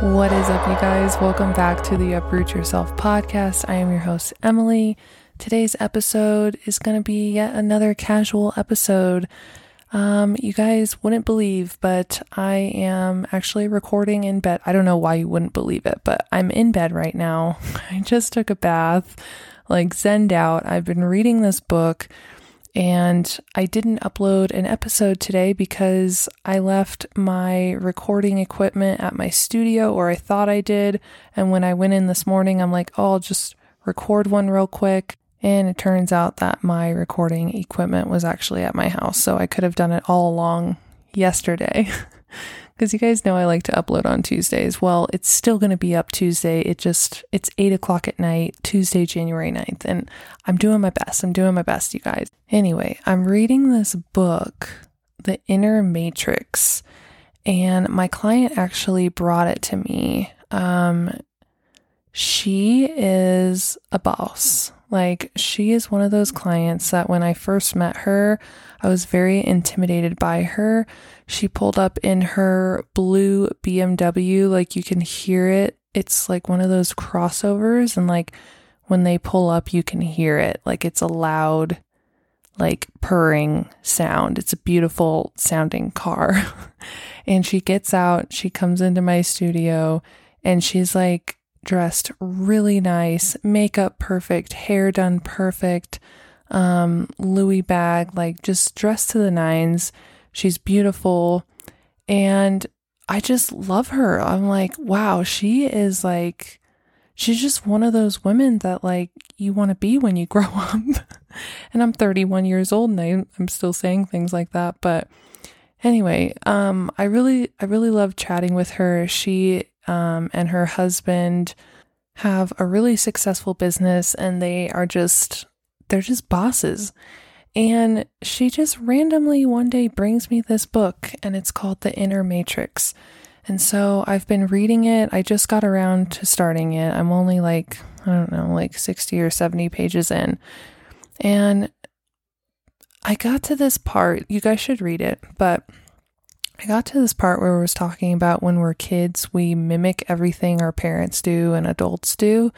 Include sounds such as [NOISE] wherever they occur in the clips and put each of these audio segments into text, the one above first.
What is up, you guys? Welcome back to the Uproot Yourself podcast. I am your host, Emily. Today's episode is going to be yet another casual episode. Um, you guys wouldn't believe, but I am actually recording in bed. I don't know why you wouldn't believe it, but I'm in bed right now. [LAUGHS] I just took a bath, like zened out. I've been reading this book and I didn't upload an episode today because I left my recording equipment at my studio, or I thought I did. And when I went in this morning, I'm like, oh, I'll just record one real quick. And it turns out that my recording equipment was actually at my house. So I could have done it all along yesterday. [LAUGHS] because you guys know I like to upload on Tuesdays. Well, it's still going to be up Tuesday. It just, it's eight o'clock at night, Tuesday, January 9th. And I'm doing my best. I'm doing my best, you guys. Anyway, I'm reading this book, The Inner Matrix, and my client actually brought it to me. Um, she is a boss. Like, she is one of those clients that when I first met her, I was very intimidated by her. She pulled up in her blue BMW, like you can hear it. It's like one of those crossovers, and like when they pull up, you can hear it. Like it's a loud, like purring sound. It's a beautiful sounding car. [LAUGHS] and she gets out, she comes into my studio, and she's like, dressed really nice, makeup perfect, hair done perfect, um, Louis bag, like just dressed to the nines. She's beautiful. And I just love her. I'm like, wow, she is like, she's just one of those women that like you want to be when you [LAUGHS] grow up. and I'm 31 years old and I, I'm still saying things like that. But anyway, um, I really, I really love chatting with her. She um, and her husband have a really successful business and they are just they're just bosses. And she just randomly one day brings me this book and it's called The Inner Matrix. And so I've been reading it. I just got around to starting it. I'm only like, I don't know, like 60 or 70 pages in. And I got to this part. You guys should read it, but I got to this part where it was talking about when we're kids, we mimic everything our parents do and adults do.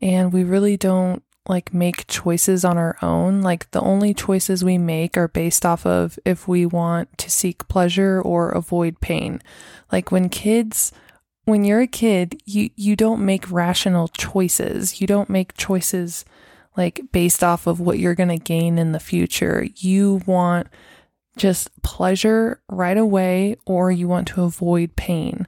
And we really don't like make choices on our own. Like the only choices we make are based off of if we want to seek pleasure or avoid pain. Like when kids when you're a kid, you you don't make rational choices. You don't make choices like based off of what you're going to gain in the future. You want just pleasure right away or you want to avoid pain.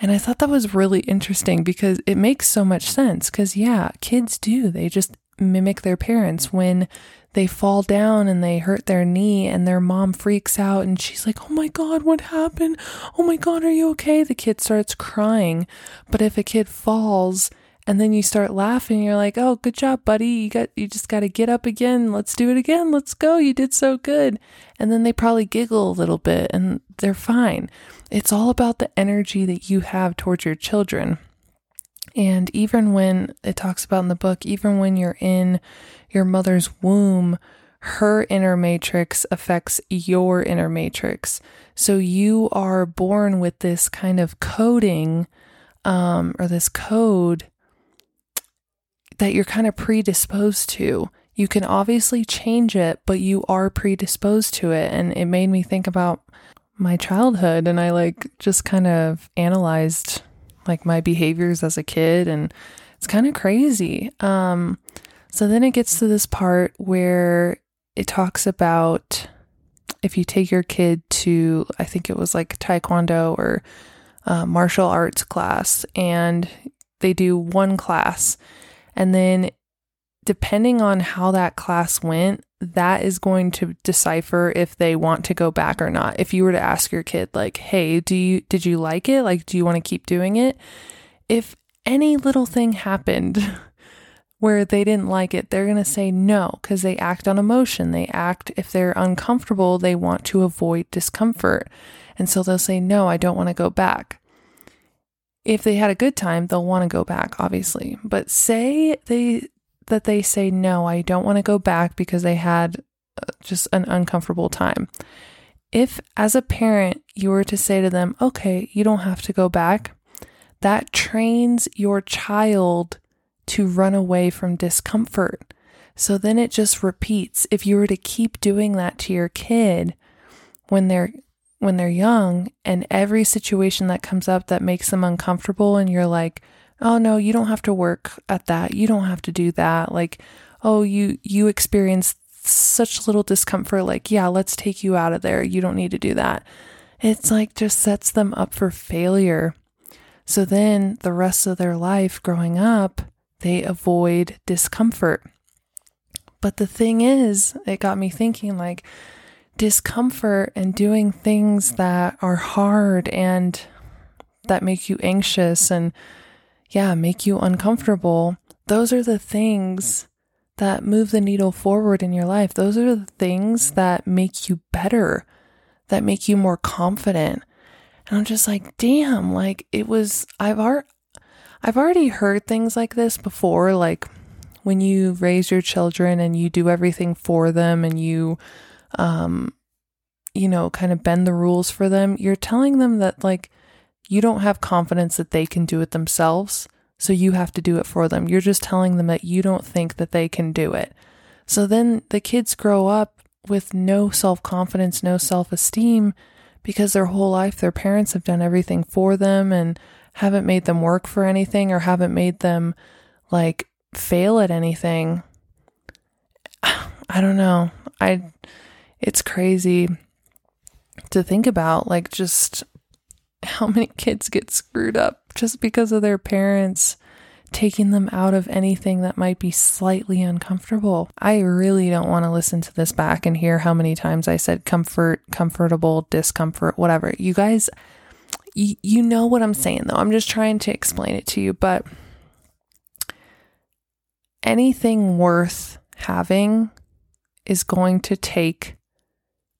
And I thought that was really interesting because it makes so much sense. Because, yeah, kids do. They just mimic their parents when they fall down and they hurt their knee and their mom freaks out and she's like, Oh my God, what happened? Oh my God, are you okay? The kid starts crying. But if a kid falls and then you start laughing, you're like, Oh, good job, buddy. You got, you just got to get up again. Let's do it again. Let's go. You did so good. And then they probably giggle a little bit and they're fine. It's all about the energy that you have towards your children. And even when it talks about in the book, even when you're in your mother's womb, her inner matrix affects your inner matrix. So you are born with this kind of coding um, or this code that you're kind of predisposed to. You can obviously change it, but you are predisposed to it. And it made me think about my childhood and I like just kind of analyzed like my behaviors as a kid and it's kind of crazy. Um so then it gets to this part where it talks about if you take your kid to I think it was like taekwondo or uh, martial arts class and they do one class and then depending on how that class went that is going to decipher if they want to go back or not. If you were to ask your kid like, "Hey, do you did you like it? Like do you want to keep doing it?" If any little thing happened [LAUGHS] where they didn't like it, they're going to say no cuz they act on emotion. They act if they're uncomfortable, they want to avoid discomfort. And so they'll say, "No, I don't want to go back." If they had a good time, they'll want to go back, obviously. But say they that they say, no, I don't want to go back because they had uh, just an uncomfortable time. If, as a parent, you were to say to them, okay, you don't have to go back, that trains your child to run away from discomfort. So then it just repeats. If you were to keep doing that to your kid when they're when they're young and every situation that comes up that makes them uncomfortable and you're like, "Oh no, you don't have to work at that. You don't have to do that." Like, "Oh, you you experience such little discomfort like, yeah, let's take you out of there. You don't need to do that." It's like just sets them up for failure. So then the rest of their life growing up, they avoid discomfort. But the thing is, it got me thinking like discomfort and doing things that are hard and that make you anxious and yeah, make you uncomfortable. Those are the things that move the needle forward in your life. Those are the things that make you better, that make you more confident. And I'm just like, damn, like it was I've already I've already heard things like this before, like when you raise your children and you do everything for them and you um you know kind of bend the rules for them you're telling them that like you don't have confidence that they can do it themselves so you have to do it for them you're just telling them that you don't think that they can do it so then the kids grow up with no self-confidence no self-esteem because their whole life their parents have done everything for them and haven't made them work for anything or haven't made them like fail at anything. [SIGHS] I don't know. I it's crazy to think about like just how many kids get screwed up just because of their parents taking them out of anything that might be slightly uncomfortable. I really don't want to listen to this back and hear how many times I said comfort, comfortable, discomfort, whatever. You guys, y- you know what I'm saying though. I'm just trying to explain it to you, but anything worth having is going to take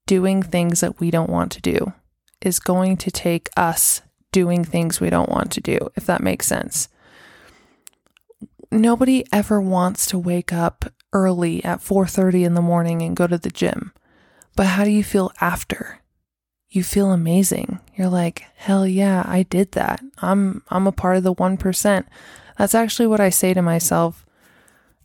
doing things that we don't want to do, is going to take us doing things we don't want to do, if that makes sense. Nobody ever wants to wake up early at 4:30 in the morning and go to the gym. But how do you feel after? You feel amazing. You're like, "Hell yeah, I did that. I'm I'm a part of the 1%." That's actually what I say to myself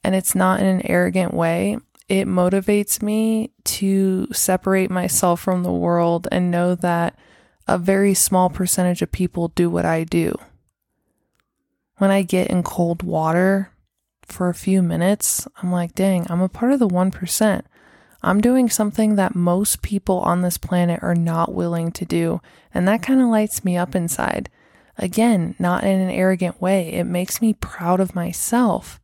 and it's not in an arrogant way. It motivates me to separate myself from the world and know that a very small percentage of people do what I do. When I get in cold water for a few minutes, I'm like, dang, I'm a part of the 1%. I'm doing something that most people on this planet are not willing to do. And that kind of lights me up inside. Again, not in an arrogant way. It makes me proud of myself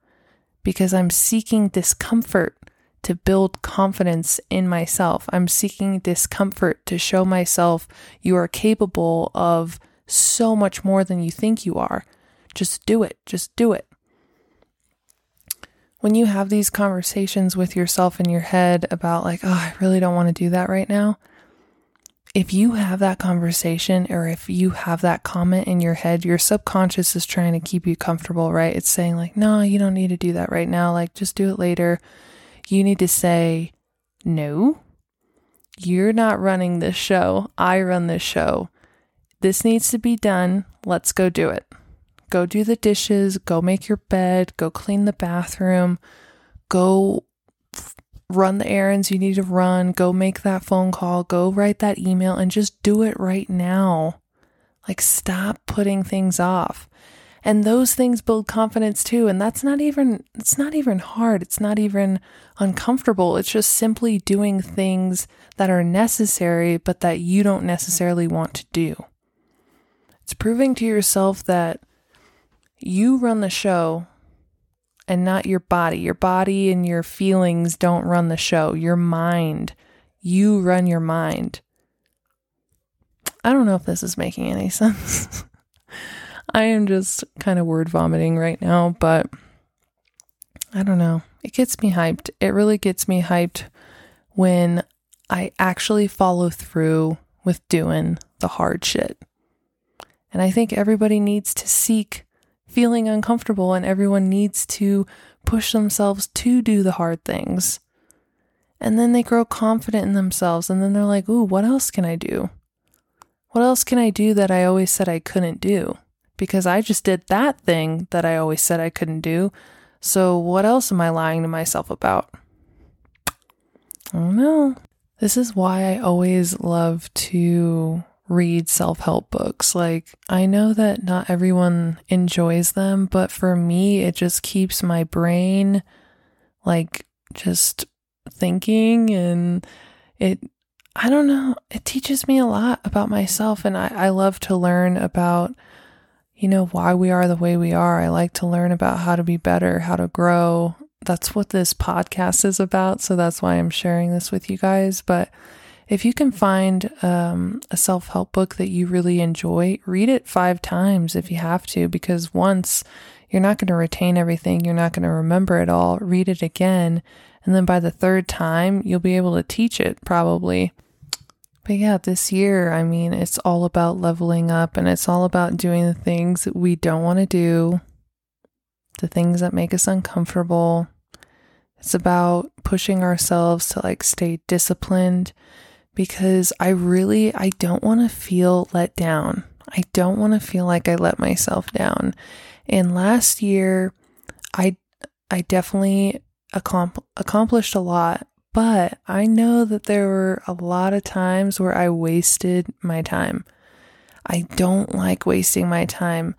because I'm seeking discomfort to build confidence in myself. I'm seeking discomfort to show myself you are capable of so much more than you think you are. Just do it. Just do it. When you have these conversations with yourself in your head about, like, oh, I really don't want to do that right now, if you have that conversation or if you have that comment in your head, your subconscious is trying to keep you comfortable, right? It's saying, like, no, you don't need to do that right now. Like, just do it later. You need to say, no, you're not running this show. I run this show. This needs to be done. Let's go do it. Go do the dishes, go make your bed, go clean the bathroom, go run the errands you need to run, go make that phone call, go write that email, and just do it right now. Like, stop putting things off. And those things build confidence too. And that's not even, it's not even hard. It's not even uncomfortable. It's just simply doing things that are necessary, but that you don't necessarily want to do. It's proving to yourself that you run the show and not your body. Your body and your feelings don't run the show. Your mind, you run your mind. I don't know if this is making any [LAUGHS] sense. I am just kind of word vomiting right now, but I don't know. It gets me hyped. It really gets me hyped when I actually follow through with doing the hard shit. And I think everybody needs to seek feeling uncomfortable and everyone needs to push themselves to do the hard things. And then they grow confident in themselves and then they're like, ooh, what else can I do? What else can I do that I always said I couldn't do? Because I just did that thing that I always said I couldn't do. So, what else am I lying to myself about? I don't know. This is why I always love to read self help books. Like, I know that not everyone enjoys them, but for me, it just keeps my brain like just thinking and it, I don't know, it teaches me a lot about myself. And I, I love to learn about, you know, why we are the way we are. I like to learn about how to be better, how to grow. That's what this podcast is about. So that's why I'm sharing this with you guys. But if you can find um, a self help book that you really enjoy, read it five times if you have to, because once you're not going to retain everything, you're not going to remember it all. Read it again. And then by the third time, you'll be able to teach it probably. But yeah, this year, I mean, it's all about leveling up and it's all about doing the things that we don't want to do, the things that make us uncomfortable. It's about pushing ourselves to like stay disciplined because I really I don't want to feel let down. I don't want to feel like I let myself down. And last year I I definitely accompl- accomplished a lot, but I know that there were a lot of times where I wasted my time. I don't like wasting my time.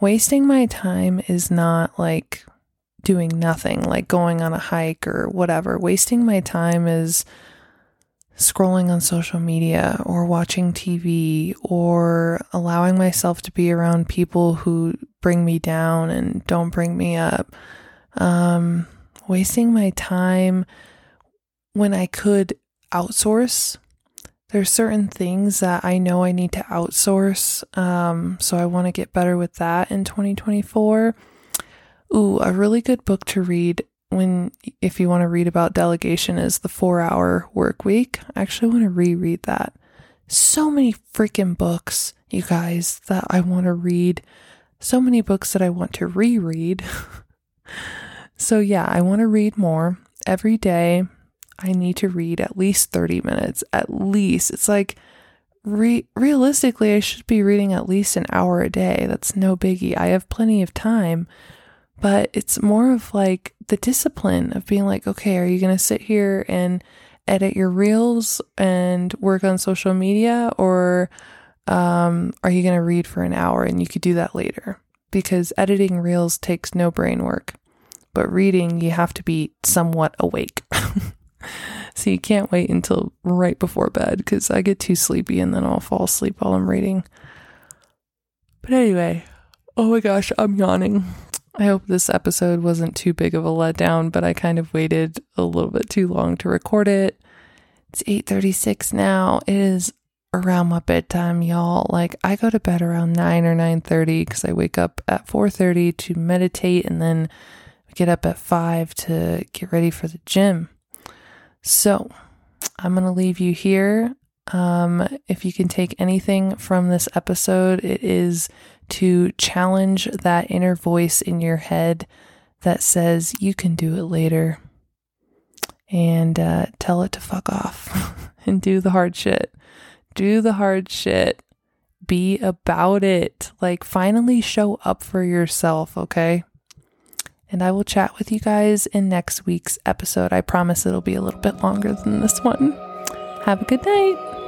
Wasting my time is not like doing nothing, like going on a hike or whatever. Wasting my time is scrolling on social media or watching TV or allowing myself to be around people who bring me down and don't bring me up. Um, wasting my time when I could outsource. There's certain things that I know I need to outsource. Um, so I want to get better with that in 2024. Ooh, a really good book to read when if you want to read about delegation is the 4-hour work week. I actually want to reread that. So many freaking books, you guys, that I want to read. So many books that I want to reread. [LAUGHS] so yeah, I want to read more every day. I need to read at least 30 minutes at least. It's like re- realistically I should be reading at least an hour a day. That's no biggie. I have plenty of time but it's more of like the discipline of being like, okay, are you going to sit here and edit your reels and work on social media or um, are you going to read for an hour and you could do that later? Because editing reels takes no brain work, but reading, you have to be somewhat awake. [LAUGHS] [LAUGHS] so you can't wait until right before bed because I get too sleepy and then I'll fall asleep while I'm reading. But anyway, oh my gosh, I'm yawning. I hope this episode wasn't too big of a letdown, but I kind of waited a little bit too long to record it. It's 8:36 now. It is around my bedtime, y'all. Like I go to bed around 9 or 9:30 cuz I wake up at 4:30 to meditate and then get up at 5 to get ready for the gym. So, I'm going to leave you here. Um, if you can take anything from this episode, it is to challenge that inner voice in your head that says you can do it later and uh, tell it to fuck off [LAUGHS] and do the hard shit. Do the hard shit. Be about it. Like, finally show up for yourself, okay? And I will chat with you guys in next week's episode. I promise it'll be a little bit longer than this one. Have a good night.